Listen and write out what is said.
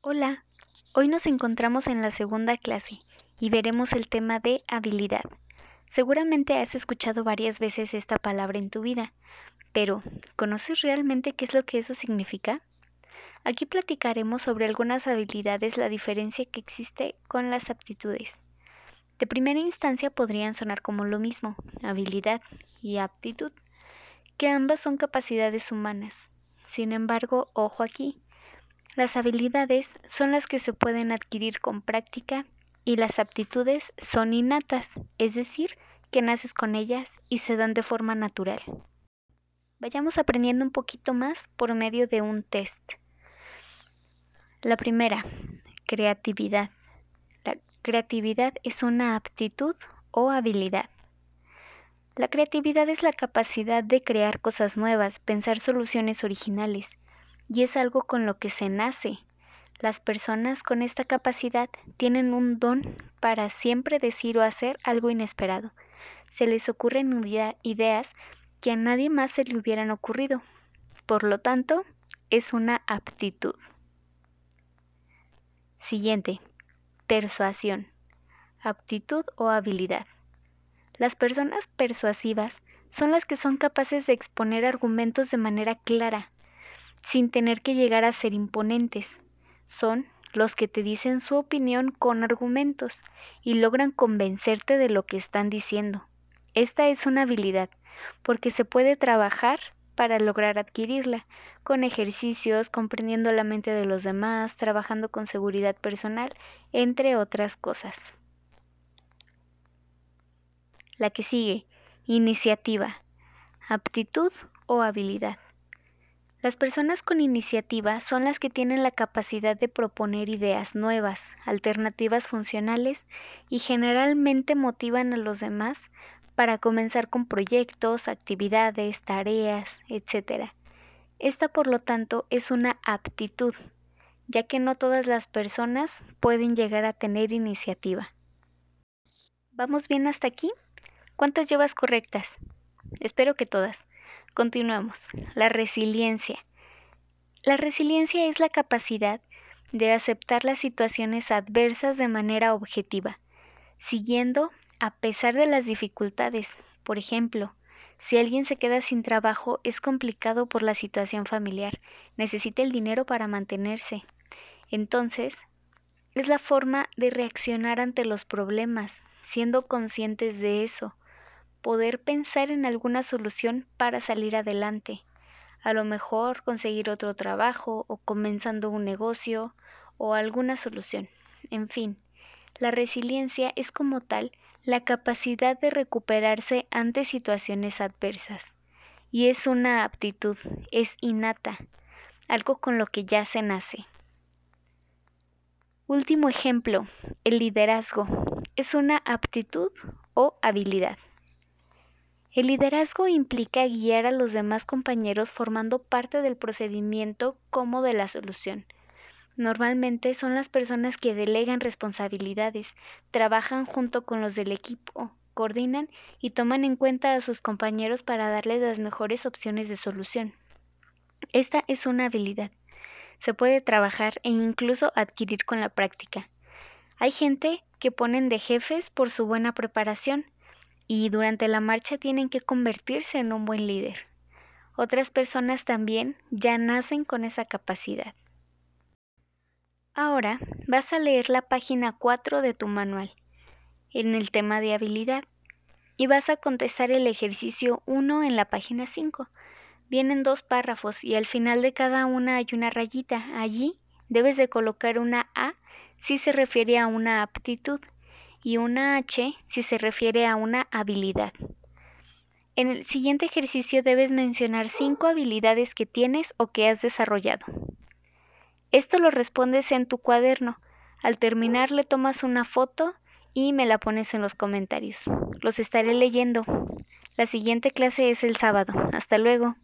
Hola, hoy nos encontramos en la segunda clase y veremos el tema de habilidad. Seguramente has escuchado varias veces esta palabra en tu vida, pero ¿conoces realmente qué es lo que eso significa? Aquí platicaremos sobre algunas habilidades, la diferencia que existe con las aptitudes. De primera instancia podrían sonar como lo mismo, habilidad y aptitud, que ambas son capacidades humanas. Sin embargo, ojo aquí, las habilidades son las que se pueden adquirir con práctica y las aptitudes son innatas, es decir, que naces con ellas y se dan de forma natural. Vayamos aprendiendo un poquito más por medio de un test. La primera, creatividad. La creatividad es una aptitud o habilidad. La creatividad es la capacidad de crear cosas nuevas, pensar soluciones originales, y es algo con lo que se nace. Las personas con esta capacidad tienen un don para siempre decir o hacer algo inesperado. Se les ocurren ideas que a nadie más se le hubieran ocurrido. Por lo tanto, es una aptitud. Siguiente. Persuasión. Aptitud o habilidad. Las personas persuasivas son las que son capaces de exponer argumentos de manera clara, sin tener que llegar a ser imponentes. Son los que te dicen su opinión con argumentos y logran convencerte de lo que están diciendo. Esta es una habilidad, porque se puede trabajar para lograr adquirirla, con ejercicios, comprendiendo la mente de los demás, trabajando con seguridad personal, entre otras cosas. La que sigue, iniciativa, aptitud o habilidad. Las personas con iniciativa son las que tienen la capacidad de proponer ideas nuevas, alternativas funcionales y generalmente motivan a los demás para comenzar con proyectos, actividades, tareas, etc. Esta, por lo tanto, es una aptitud, ya que no todas las personas pueden llegar a tener iniciativa. ¿Vamos bien hasta aquí? ¿Cuántas llevas correctas? Espero que todas. Continuamos. La resiliencia. La resiliencia es la capacidad de aceptar las situaciones adversas de manera objetiva, siguiendo a pesar de las dificultades. Por ejemplo, si alguien se queda sin trabajo es complicado por la situación familiar, necesita el dinero para mantenerse. Entonces, es la forma de reaccionar ante los problemas, siendo conscientes de eso, poder pensar en alguna solución para salir adelante. A lo mejor conseguir otro trabajo o comenzando un negocio o alguna solución. En fin, la resiliencia es como tal la capacidad de recuperarse ante situaciones adversas. Y es una aptitud, es innata, algo con lo que ya se nace. Último ejemplo, el liderazgo. Es una aptitud o habilidad. El liderazgo implica guiar a los demás compañeros formando parte del procedimiento como de la solución. Normalmente son las personas que delegan responsabilidades, trabajan junto con los del equipo, coordinan y toman en cuenta a sus compañeros para darles las mejores opciones de solución. Esta es una habilidad. Se puede trabajar e incluso adquirir con la práctica. Hay gente que ponen de jefes por su buena preparación, y durante la marcha tienen que convertirse en un buen líder. Otras personas también ya nacen con esa capacidad. Ahora vas a leer la página 4 de tu manual en el tema de habilidad y vas a contestar el ejercicio 1 en la página 5. Vienen dos párrafos y al final de cada una hay una rayita. Allí debes de colocar una A si se refiere a una aptitud y una H si se refiere a una habilidad. En el siguiente ejercicio debes mencionar cinco habilidades que tienes o que has desarrollado. Esto lo respondes en tu cuaderno. Al terminar le tomas una foto y me la pones en los comentarios. Los estaré leyendo. La siguiente clase es el sábado. Hasta luego.